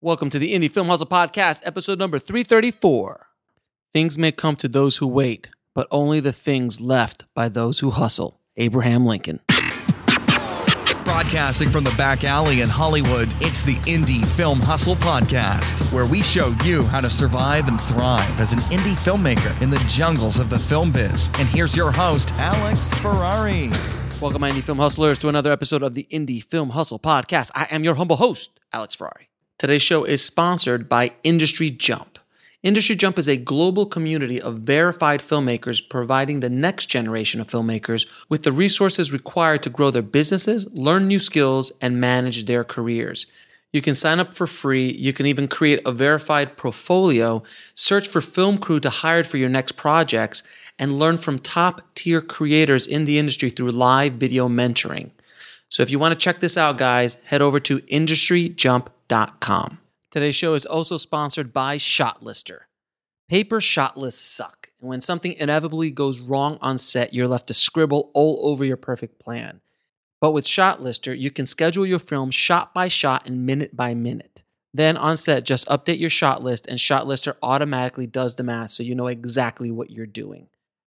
Welcome to the Indie Film Hustle Podcast, episode number 334. Things may come to those who wait, but only the things left by those who hustle. Abraham Lincoln. Broadcasting from the back alley in Hollywood, it's the Indie Film Hustle Podcast, where we show you how to survive and thrive as an indie filmmaker in the jungles of the film biz. And here's your host, Alex Ferrari. Welcome, my Indie Film Hustlers, to another episode of the Indie Film Hustle Podcast. I am your humble host, Alex Ferrari. Today's show is sponsored by Industry Jump. Industry Jump is a global community of verified filmmakers providing the next generation of filmmakers with the resources required to grow their businesses, learn new skills, and manage their careers. You can sign up for free. You can even create a verified portfolio, search for film crew to hire for your next projects, and learn from top tier creators in the industry through live video mentoring. So if you want to check this out, guys, head over to industryjump.com. Today's show is also sponsored by ShotLister. Paper shot lists suck, and when something inevitably goes wrong on set, you're left to scribble all over your perfect plan. But with ShotLister, you can schedule your film shot by shot and minute by minute. Then on set, just update your shot list, and ShotLister automatically does the math so you know exactly what you're doing.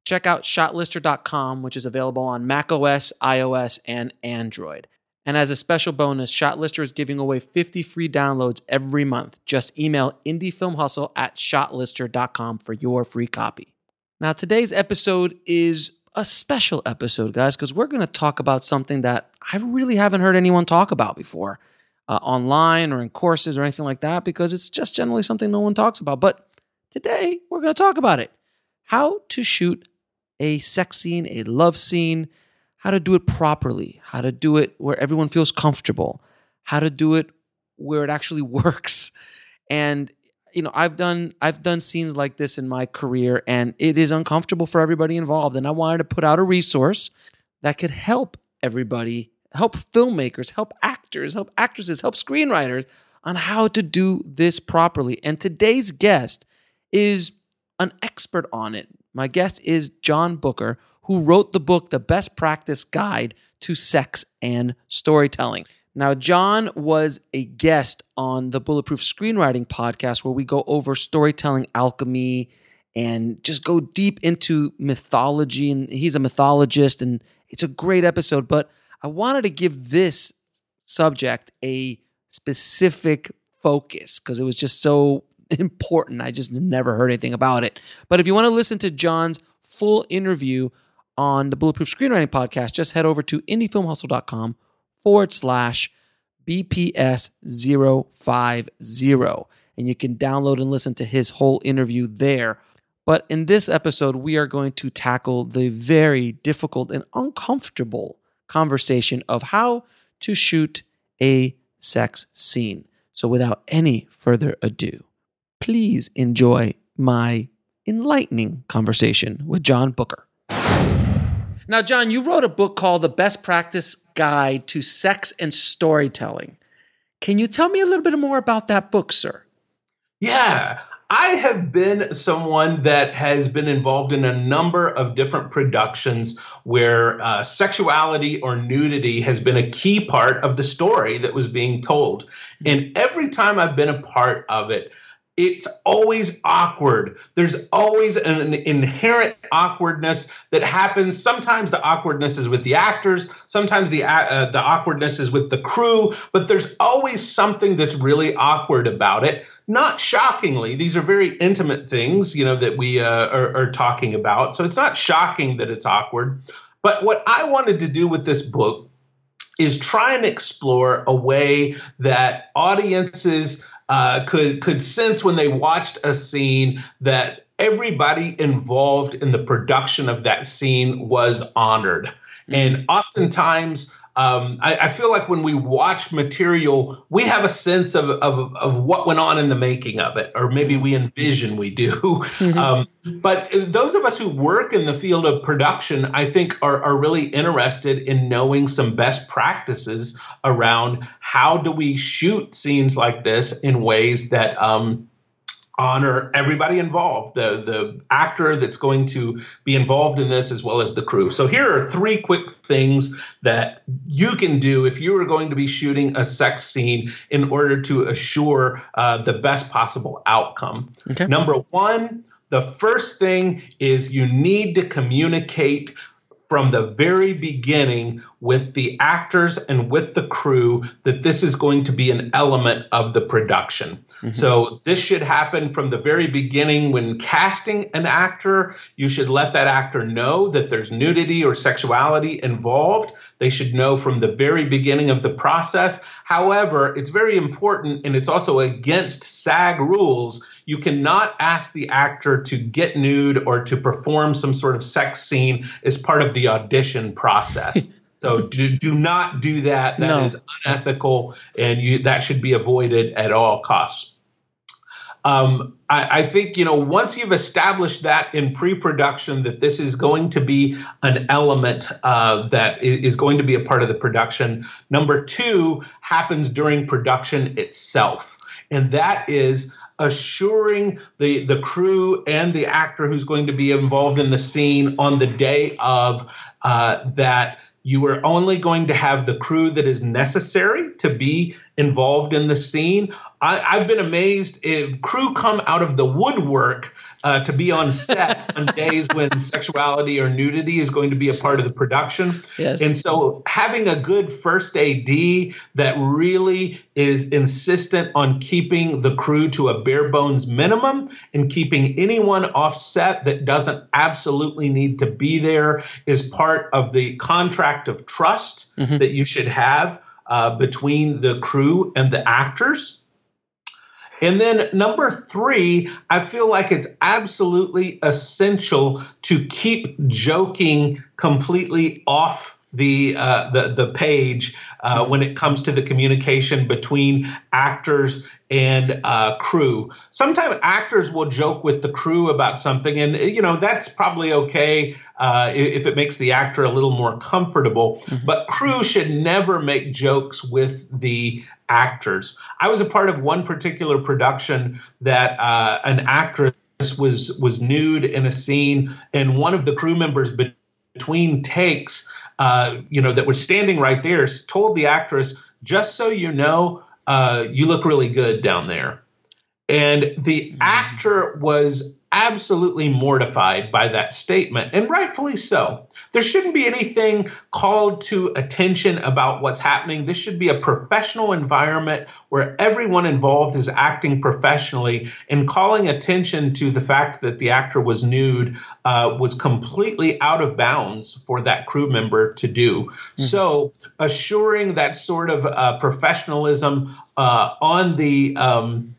Check out shotlister.com, which is available on macOS, iOS, and Android. And as a special bonus, Shotlister is giving away 50 free downloads every month. Just email indiefilmhustle at shotlister.com for your free copy. Now, today's episode is a special episode, guys, because we're going to talk about something that I really haven't heard anyone talk about before uh, online or in courses or anything like that, because it's just generally something no one talks about. But today, we're going to talk about it how to shoot a sex scene, a love scene, how to do it properly, how to do it where everyone feels comfortable, how to do it where it actually works. And you know, I've done I've done scenes like this in my career and it is uncomfortable for everybody involved and I wanted to put out a resource that could help everybody, help filmmakers, help actors, help actresses, help screenwriters on how to do this properly. And today's guest is an expert on it. My guest is John Bucher, who wrote the book, The Best Practice Guide to Sex and Storytelling. Now, John was a guest on the Bulletproof Screenwriting podcast, where we go over storytelling alchemy and just go deep into mythology. And he's a mythologist, and it's a great episode. But I wanted to give this subject a specific focus because it was just so important. I just never heard anything about it. But if you want to listen to John's full interview on the Bulletproof Screenwriting Podcast, just head over to indiefilmhustle.com forward slash BPS 050. And you can download and listen to his whole interview there. But in this episode, we are going to tackle the very difficult and uncomfortable conversation of how to shoot a sex scene. So without any further ado, please enjoy my enlightening conversation with John Bucher. Now, John, you wrote a book called The Best Practice Guide to Sex and Storytelling. Can you tell me a little bit more about that book, sir? Yeah, I have been someone that has been involved in a number of different productions where uh, sexuality or nudity has been a key part of the story that was being told. And every time I've been a part of it, it's always awkward. There's always an inherent awkwardness that happens. Sometimes the awkwardness is with the actors, sometimes the uh, the awkwardness is with the crew, but there's always something that's really awkward about it. Not shockingly, these are very intimate things, you know, that we uh, are, are talking about. So it's not shocking that it's awkward. But what I wanted to do with this book is try and explore a way that audiences uh, could could sense when they watched a scene that everybody involved in the production of that scene was honored. Mm-hmm. And oftentimes, um, I, I, feel like when we watch material, we have a sense of, of, of, what went on in the making of it, or maybe we envision we do. Mm-hmm. Um, but those of us who work in the field of production, I think, are, are really interested in knowing some best practices around how do we shoot scenes like this in ways that um, honor everybody involved the the actor that's going to be involved in this as well as the crew so here are three quick things that you can do if you are going to be shooting a sex scene in order to assure uh, the best possible outcome okay. number one the first thing is you need to communicate from the very beginning with the actors and with the crew that this is going to be an element of the production. Mm-hmm. So this should happen from the very beginning when casting an actor. You should let that actor know that there's nudity or sexuality involved. They should know from the very beginning of the process. However, it's very important and it's also against SAG rules. You cannot ask the actor to get nude or to perform some sort of sex scene as part of the audition process. So do, do not do that. That no. is unethical, and you, that should be avoided at all costs. Um, I, I, think you know once you've established that in pre-production that this is going to be an element uh, that is going to be a part of the production. Number two happens during production itself, and that is assuring the the crew and the actor who's going to be involved in the scene on the day of uh, that you are only going to have the crew that is necessary to be involved in the scene. I, have been amazed. If crew come out of the woodwork uh, to be on set on days when sexuality or nudity is going to be a part of the production. Yes. And so having a good first AD that really is insistent on keeping the crew to a bare bones minimum and keeping anyone off set that doesn't absolutely need to be there is part of the contract of trust mm-hmm. that you should have uh, between the crew and the actors. And then number three, I feel like it's absolutely essential to keep joking completely off the uh, the the page uh, when it comes to the communication between actors and uh, crew. Sometimes actors will joke with the crew about something, and you know that's probably okay uh, if it makes the actor a little more comfortable. Mm-hmm. But crew should never make jokes with the actors. I was a part of one particular production that uh, an actress was was nude in a scene, and one of the crew members between takes, uh, you know, that was standing right there, told the actress, "Just so you know, uh, you look really good down there." And the mm-hmm. actor was absolutely mortified by that statement, and rightfully so. There shouldn't be anything called to attention about what's happening. This should be a professional environment where everyone involved is acting professionally and calling attention to the fact that the actor was nude uh, was completely out of bounds for that crew member to do. Mm-hmm. So, assuring that sort of uh, professionalism uh, on the um,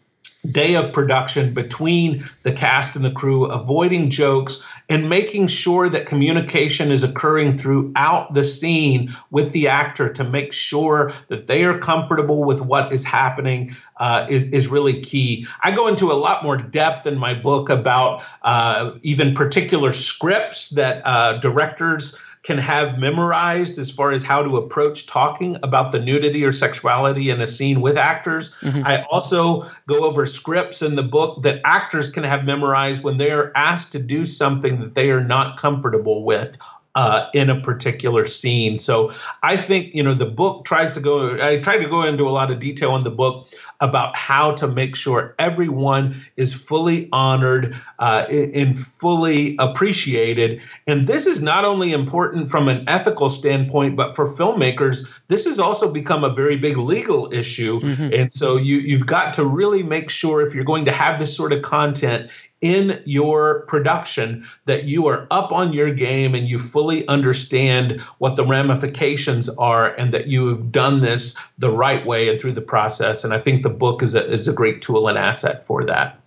day of production between the cast and the crew, avoiding jokes, and making sure that communication is occurring throughout the scene with the actor to make sure that they are comfortable with what is happening uh, is, is really key. I go into a lot more depth in my book about uh, even particular scripts that uh, directors can have memorized as far as how to approach talking about the nudity or sexuality in a scene with actors. Mm-hmm. I also go over scripts in the book that actors can have memorized when they're asked to do something that they are not comfortable with. Uh, in a particular scene. So I think, you know, the book tries to go, I tried to go into a lot of detail in the book about how to make sure everyone is fully honored uh, and fully appreciated. And this is not only important from an ethical standpoint, but for filmmakers, this has also become a very big legal issue. Mm-hmm. And so you, you've got to really make sure if you're going to have this sort of content, in your production that you are up on your game and you fully understand what the ramifications are and that you have done this the right way and through the process. And I think the book is a, is a great tool and asset for that.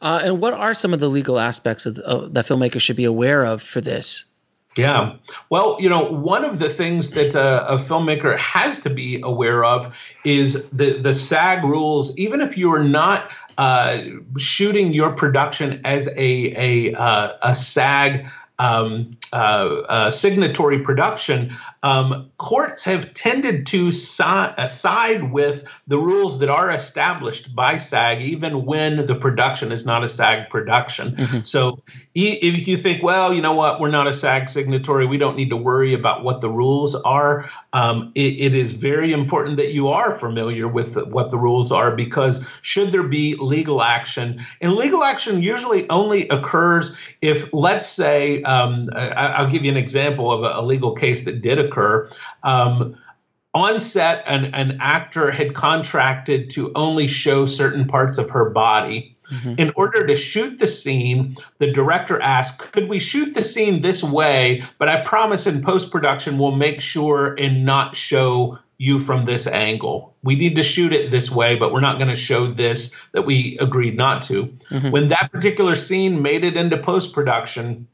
Uh, and what are some of the legal aspects of, of, that filmmakers should be aware of for this? Yeah. Well, you know, one of the things that a, a, filmmaker has to be aware of is the, the SAG rules. Even if you are not uh, shooting your production as a, a, uh, a SAG um, uh, uh, signatory production, um, courts have tended to si- uh, side with the rules that are established by SAG, even when the production is not a SAG production. Mm-hmm. So if you think, well, you know what, we're not a SAG signatory, we don't need to worry about what the rules are, um, it, it is very important that you are familiar with what the rules are because should there be legal action, and legal action usually only occurs if, let's say, um, I, will give you an example of a, a, legal case that did occur. Um, on set, an, an actor had contracted to only show certain parts of her body. Mm-hmm. In order to shoot the scene, the director asked, Could we shoot the scene this way? But I promise in post production, we'll make sure and not show you from this angle. We need to shoot it this way, but we're not going to show this that we agreed not to. Mm-hmm. When that particular scene made it into post production,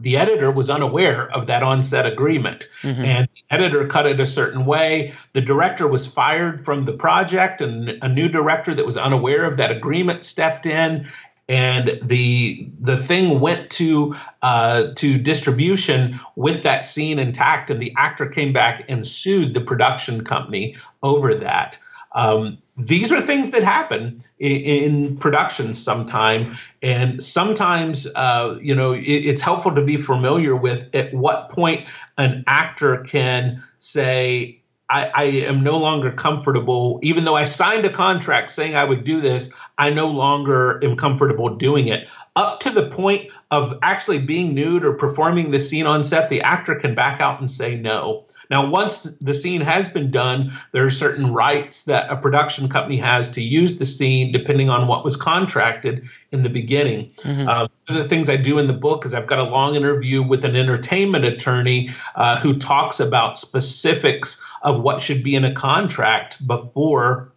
the editor was unaware of that onset agreement. Mm-hmm. and the editor cut it a certain way. The director was fired from the project and a new director that was unaware of that agreement stepped in. And the the thing went to uh, to distribution with that scene intact and the actor came back and sued the production company over that. Um, these are things that happen in, in production sometime and sometimes uh, you know it, it's helpful to be familiar with at what point an actor can say I, I, am no longer comfortable even though i signed a contract saying i would do this i no longer am comfortable doing it. Up to the point of actually being nude or performing the scene on set the actor can back out and say no now, once the scene has been done, there are certain rights that a production company has to use the scene depending on what was contracted in the beginning. Mm-hmm. Uh, one of the things I do in the book is I've got a long interview with an entertainment attorney uh, who talks about specifics of what should be in a contract before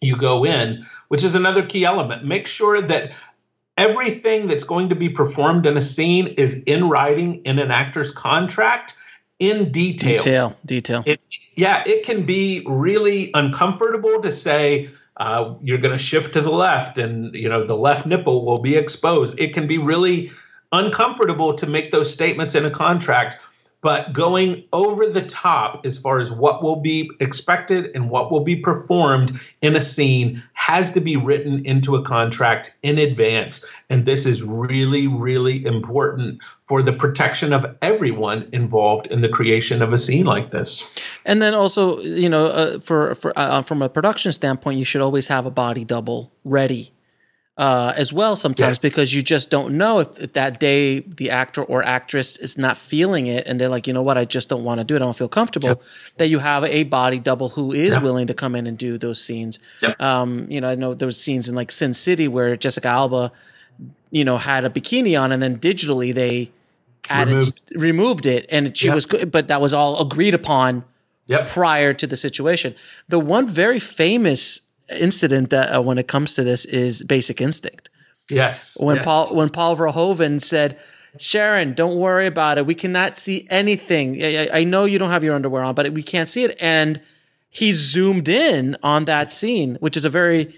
you go in, which is another key element. Make sure that everything that's going to be performed in a scene is in writing in an actor's contract in detail. Detail, detail. It, yeah, it can be really uncomfortable to say uh, you're going to shift to the left, and you know the left nipple will be exposed. It can be really uncomfortable to make those statements in a contract but going over the top as far as what will be expected and what will be performed in a scene has to be written into a contract in advance. And this is really, really important for the protection of everyone involved in the creation of a scene like this. And then also, you know, uh, for, for uh, from a production standpoint, you should always have a body double ready uh, as well sometimes yes. because you just don't know if, if, that day the actor or actress is not feeling it and they're like, you know what, I just don't want to do it. I don't feel comfortable. Yep. That you have a body double who is yep. willing to come in and do those scenes. Yep. Um, you know, I know there was scenes in like Sin City where Jessica Alba, you know, had a bikini on and then digitally they added removed, removed it and she was good, but that was all agreed upon prior to the situation. The one very famous incident that uh, when it comes to this is Basic Instinct. Yes. When yes. Paul when Paul Verhoeven said, "Sharon, don't worry about it. We cannot see anything. I, I know you don't have your underwear on, but we can't see it." And he zoomed in on that scene, which is a very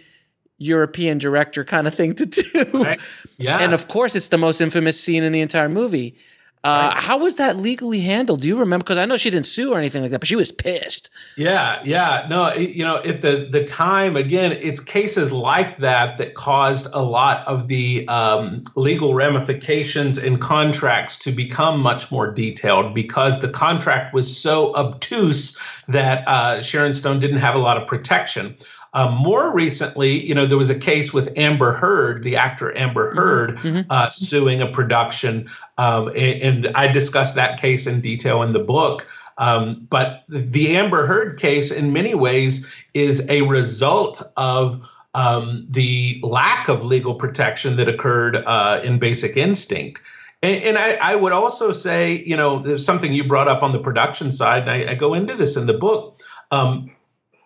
European director kind of thing to do. Right. Yeah. And of course, it's the most infamous scene in the entire movie. Uh, right. How was that legally handled? Do you remember? Because I know she didn't sue or anything like that, but she was pissed. Yeah, yeah. No, you know, at the the time, again, it's cases like that that caused a lot of the um, legal ramifications in contracts to become much more detailed because the contract was so obtuse that uh, Sharon Stone didn't have a lot of protection. Um, more recently, you know, there was a case with Amber Heard, the actor Amber mm-hmm. Heard, mm-hmm. Uh, suing a production, um, and, and, I discussed that case in detail in the book. Um, but the Amber Heard case, in many ways, is a result of um, the lack of legal protection that occurred uh, in Basic Instinct. And, and I, I, would also say, you know, there's something you brought up on the production side, and I, I go into this in the book. Um,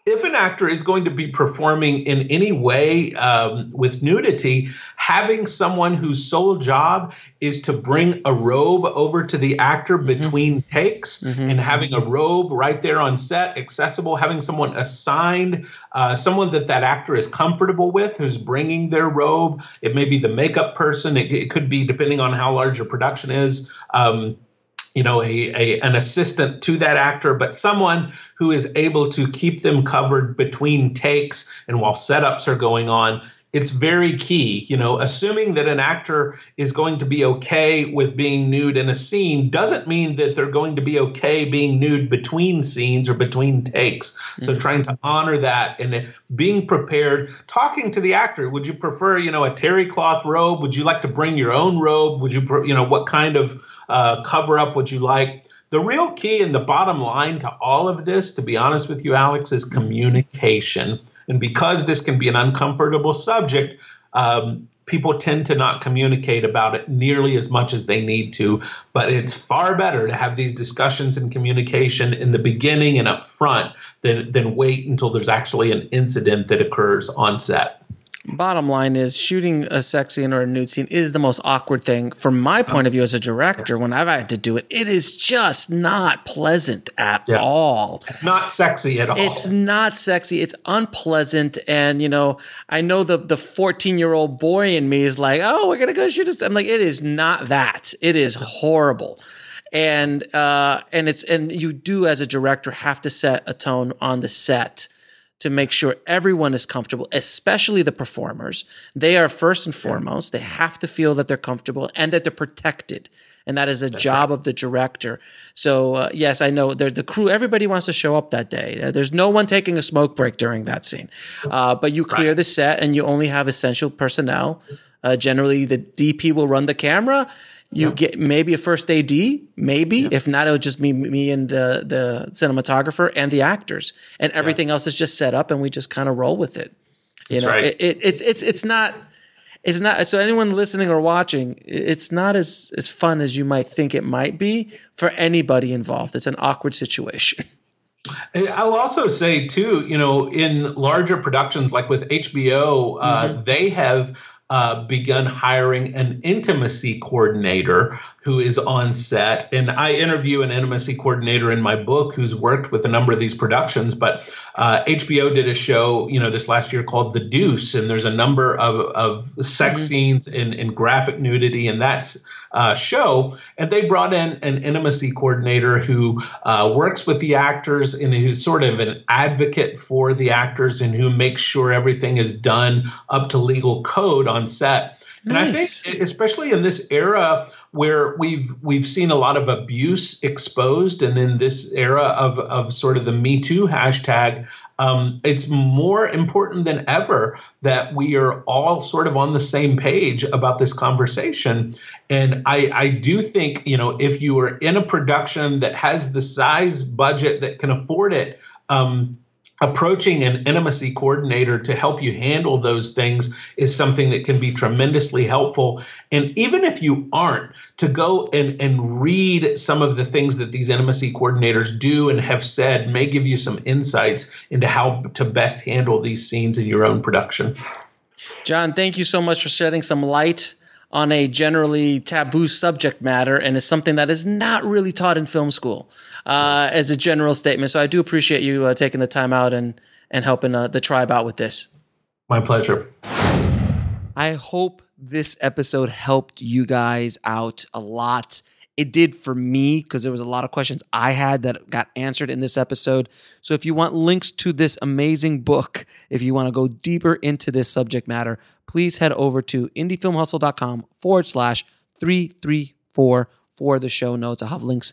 if an actor is going to be performing in any way um, with nudity, having someone whose sole job is to bring a robe over to the actor mm-hmm. between takes mm-hmm. and having a robe right there on set, accessible, having someone assigned, uh, someone that that actor is comfortable with, who's bringing their robe. It may be the makeup person. It, it could be, depending on how large your production is. Um, you know, a, a, an assistant to that actor, but someone who is able to keep them covered between takes and while setups are going on. It's very key, you know, assuming that an actor is going to be okay with being nude in a scene doesn't mean that they're going to be okay being nude between scenes or between takes. Mm-hmm. So trying to honor that and being prepared, talking to the actor, would you prefer, you know, a terry cloth robe? Would you like to bring your own robe? Would you, you know, what kind of uh, cover up what you like. The real key and the bottom line to all of this, to be honest with you, Alex, is communication. And because this can be an uncomfortable subject, um, people tend to not communicate about it nearly as much as they need to. But it's far better to have these discussions and communication in the beginning and up front than, than wait until there's actually an incident that occurs on set bottom line is shooting a sex scene or a nude scene is the most awkward thing from my point of view as a director yes. when I've had to do it. It is just not pleasant at yeah. all. It's not sexy at all. It's not sexy. It's unpleasant. And, you know, I know the, the 14 year old boy in me is like, oh, we're going to go shoot. I'm like, it is not that. It is horrible and uh, and it's and you do as a director have to set a tone on the set to make sure everyone is comfortable, especially the performers. They are first and foremost. They have to feel that they're comfortable and that they're protected. And that is a That's job right. of the director. So, uh, yes, I know the crew, everybody wants to show up that day. Uh, there's no one taking a smoke break during that scene. Uh, but you clear right. the set and you only have essential personnel. Uh, generally, the DP will run the camera you yeah. get maybe a first AD, maybe. Yeah. If not, it'll just be me and the the cinematographer and the actors, and everything yeah. else is just set up, and we just kind of roll with it. You That's know, right. it, it, it, it's it's not it's not so anyone listening or watching it's not as as fun as you might think it might be for anybody involved it's an awkward situation I'll also say too, you know, in larger productions like with HBO, uh, mm-hmm. they have uh, begun hiring an intimacy coordinator who is on set. And I interview an intimacy coordinator in my book who's worked with a number of these productions. But uh, HBO did a show, you know, this last year called The Deuce, and there's a number of, of sex mm-hmm. scenes and, and graphic nudity, and that's uh, show, and they brought in an intimacy coordinator who uh, works with the actors and who's sort of an advocate for the actors and who makes sure everything is done up to legal code on set. Nice. And I think, especially in this era where we've we've seen a lot of abuse exposed, and in this era of of sort of the Me Too hashtag, um, it's more important than ever that we are all sort of on the same page about this conversation. And I, I do think, you know, if you are in a production that has the size budget that can afford it, um, approaching an intimacy coordinator to help you handle those things is something that can be tremendously helpful. And even if you aren't, to go and, and read some of the things that these intimacy coordinators do and have said may give you some insights into how to best handle these scenes in your own production. John, thank you so much for shedding some light on a generally taboo subject matter and is something that is not really taught in film school uh, as a general statement. So I do appreciate you uh, taking the time out and and helping uh, the tribe out with this. My pleasure. I hope this episode helped you guys out a lot. It did for me because there was a lot of questions I had that got answered in this episode. So if you want links to this amazing book, if you want to go deeper into this subject matter, please head over to indiefilmhustle.com forward slash 334 for the show notes. I'll have links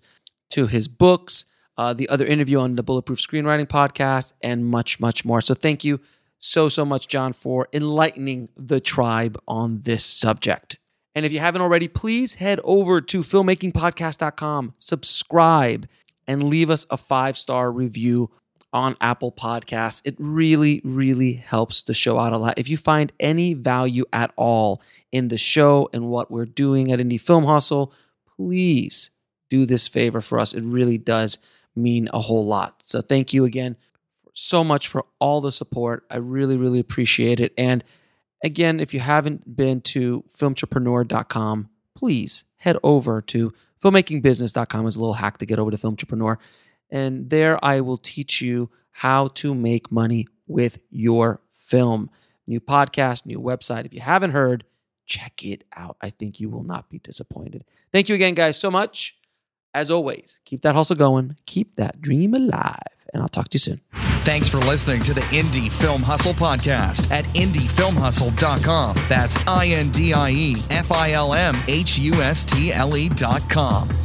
to his books, uh, the other interview on the Bulletproof Screenwriting podcast, and much, much more. So thank you so, so much, John, for enlightening the tribe on this subject. And if you haven't already, please head over to filmmakingpodcast.com, subscribe, and leave us a five star review on Apple Podcasts. It really, really helps the show out a lot. If you find any value at all in the show and what we're doing at Indie Film Hustle, please do this favor for us. It really does mean a whole lot. So thank you again so much for all the support. I really, really appreciate it. And again, if you haven't been to filmtrepreneur.com, please head over to filmmakingbusiness.com as a little hack to get over to Filmtrepreneur. And there I will teach you how to make money with your film. New podcast, new website. If you haven't heard, check it out. I think you will not be disappointed. Thank you again, guys, so much. As always, keep that hustle going, keep that dream alive, and I'll talk to you soon. Thanks for listening to the Indie Film Hustle podcast at indiefilmhustle.com. That's I N D I E F I L M H U S T L E.com.